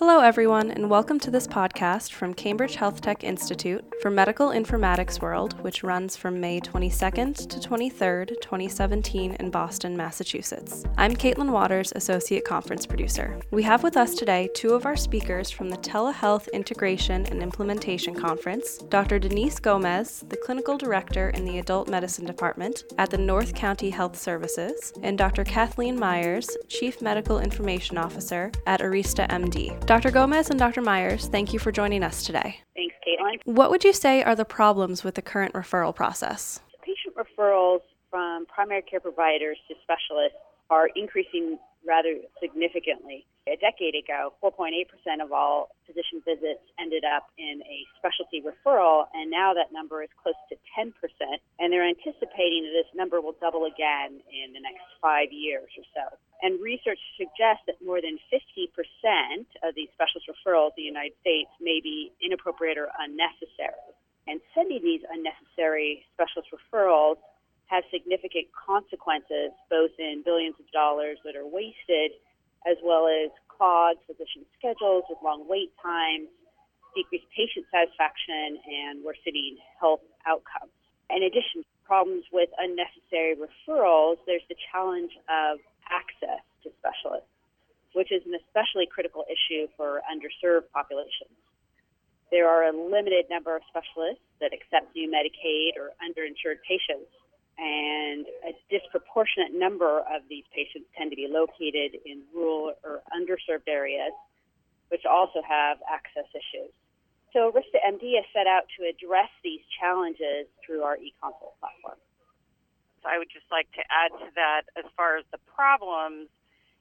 Hello, everyone, and welcome to this podcast from Cambridge Health Tech Institute for Medical Informatics World, which runs from May 22nd to 23rd, 2017, in Boston, Massachusetts. I'm Caitlin Waters, Associate Conference Producer. We have with us today two of our speakers from the Telehealth Integration and Implementation Conference Dr. Denise Gomez, the Clinical Director in the Adult Medicine Department at the North County Health Services, and Dr. Kathleen Myers, Chief Medical Information Officer at Arista MD. Dr. Gomez and Dr. Myers, thank you for joining us today. Thanks, Caitlin. What would you say are the problems with the current referral process? Patient referrals from primary care providers to specialists are increasing rather significantly. A decade ago, 4.8% of all physician visits ended up in a specialty referral, and now that number is close to 10%. And they're anticipating that this number will double again in the next five years or so. And research suggests that more than 50% of these specialist referrals in the United States may be inappropriate or unnecessary. And sending these unnecessary specialist referrals has significant consequences, both in billions of dollars that are wasted, as well as clogged physician schedules with long wait times, decreased patient satisfaction, and worsening health outcomes. In addition to problems with unnecessary referrals, there's the challenge of access to specialists, which is an especially critical issue for underserved populations. There are a limited number of specialists that accept new Medicaid or underinsured patients, and a disproportionate number of these patients tend to be located in rural or underserved areas, which also have access issues. So Arista MD has set out to address these challenges through our eConsult platform. So I would just like to add to that as far as the problems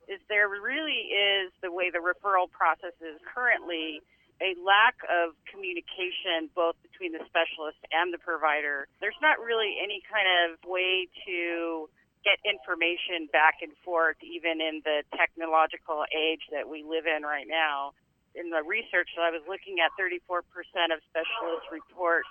is there really is the way the referral process is currently a lack of communication both between the specialist and the provider. There's not really any kind of way to get information back and forth, even in the technological age that we live in right now. In the research that I was looking at, 34% of specialists report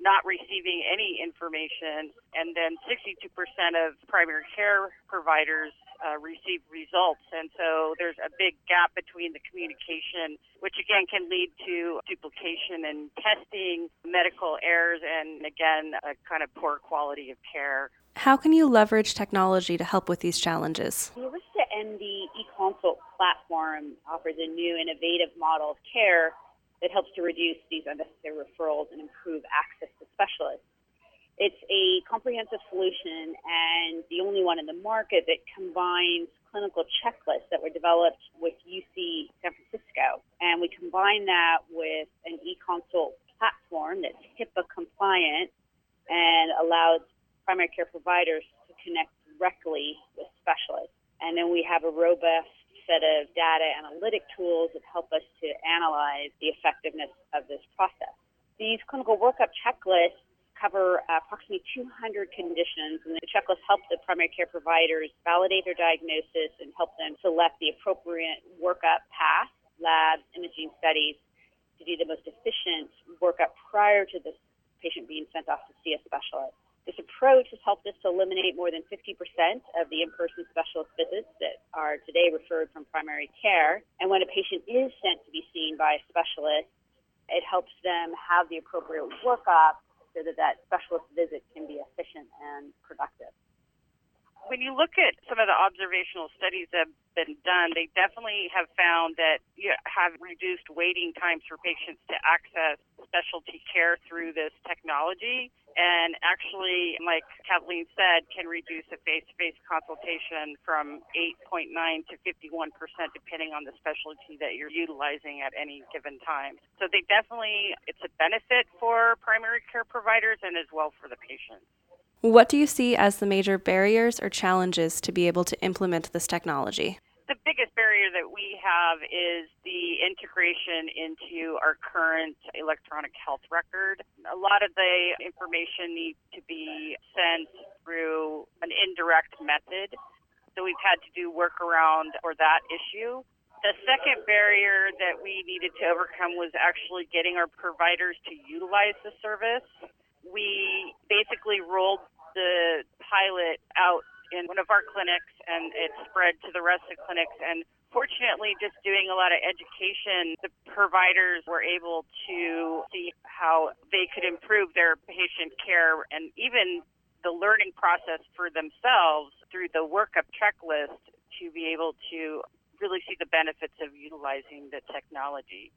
not receiving any information, and then 62% of primary care providers uh, receive results. And so there's a big gap between the communication, which again can lead to duplication and testing, medical errors, and again, a kind of poor quality of care. How can you leverage technology to help with these challenges? The Arista MD eConsult platform offers a new innovative model of care that helps to reduce these unnecessary referrals and improve access to specialists. It's a comprehensive solution and the only one in the market that combines clinical checklists that were developed with UC San Francisco. And we combine that with an e-consult platform that's HIPAA compliant and allows primary care providers to connect directly with specialists. And then we have a robust set of data analytic tools that help us to analyze the effectiveness of this process. These clinical workup checklists cover approximately 200 conditions, and the checklist helps the primary care providers validate their diagnosis and help them select the appropriate workup path, labs, imaging studies to do the most efficient workup prior to the patient being sent off to see a specialist. This approach has helped us to eliminate more than 50% of the in-person specialist visits that are today referred from primary care. And when a patient is sent to be seen by a specialist, it helps them have the appropriate workup so that that specialist visit can be efficient and productive. When you look at some of the observational studies that have been done, they definitely have found that you have reduced waiting times for patients to access specialty care through this technology and actually, like Kathleen said, can reduce a face-to-face consultation from 8.9 to 51 percent, depending on the specialty that you're utilizing at any given time. So they definitely, it's a benefit for primary care providers and as well for the patients. What do you see as the major barriers or challenges to be able to implement this technology? Barrier that we have is the integration into our current electronic health record. A lot of the information needs to be sent through an indirect method. So we've had to do workaround for that issue. The second barrier that we needed to overcome was actually getting our providers to utilize the service. We basically rolled the pilot out in one of our clinics and it spread to the rest of the clinics. And fortunately, just doing a lot of education, the providers were able to see how they could improve their patient care and even the learning process for themselves through the workup checklist to be able to really see the benefits of utilizing the technology.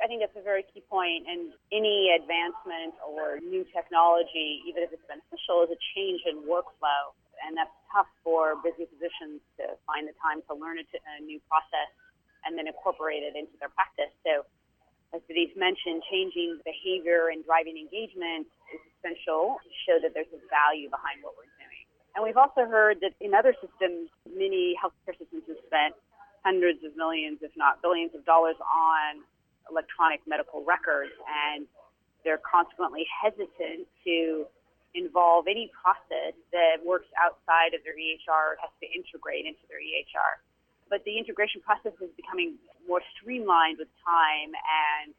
I think that's a very key point, and any advancement or new technology, even if it's beneficial, is a change in workflow, and that's tough for busy physicians to find the time to learn a, t- a new process and then incorporate it into their practice. So, as Denise mentioned, changing behavior and driving engagement is essential to show that there's a value behind what we're doing. And we've also heard that in other systems, many healthcare systems have spent hundreds of millions, if not billions of dollars on electronic medical records, and they're consequently hesitant to involve any process that works outside of their EHR or has to integrate into their EHR. But the integration process is becoming more streamlined with time, and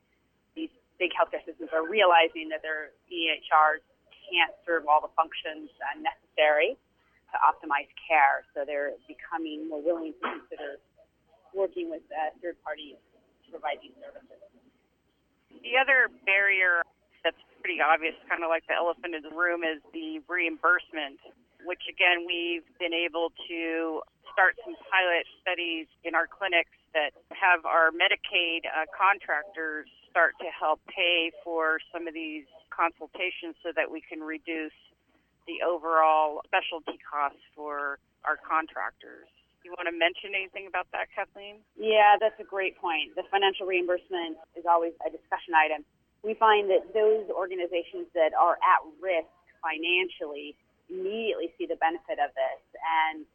these big healthcare systems are realizing that their EHRs can't serve all the functions necessary to optimize care. So they're becoming more willing to consider working with uh, third parties to provide these services. The other barrier that's pretty obvious, kind of like the elephant in the room, is the reimbursement, which again, we've been able to start some pilot studies in our clinics that have our Medicaid uh, contractors start to help pay for some of these consultations so that we can reduce the overall specialty costs for our contractors. You want to mention anything about that, Kathleen? Yeah, that's a great point. The financial reimbursement is always a discussion item. We find that those organizations that are at risk financially immediately see the benefit of this, and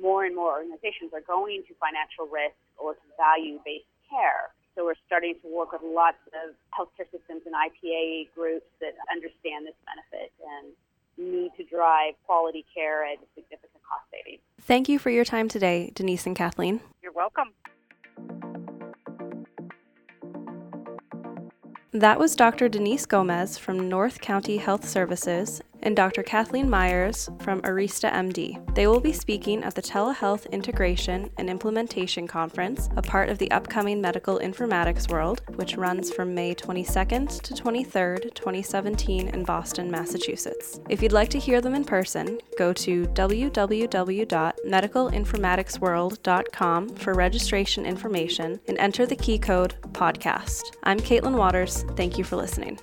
more and more organizations are going to financial risk or to value based care. So we're starting to work with lots of healthcare systems and IPA groups that understand this benefit and need to drive quality care at a significant cost savings. Thank you for your time today, Denise and Kathleen. You're welcome. That was Dr. Denise Gomez from North County Health Services and Dr. Kathleen Myers from Arista MD. They will be speaking at the Telehealth Integration and Implementation Conference, a part of the upcoming Medical Informatics World, which runs from May 22nd to 23rd, 2017 in Boston, Massachusetts. If you'd like to hear them in person, go to www.medicalinformaticsworld.com for registration information and enter the key code podcast. I'm Caitlin Waters. Thank you for listening.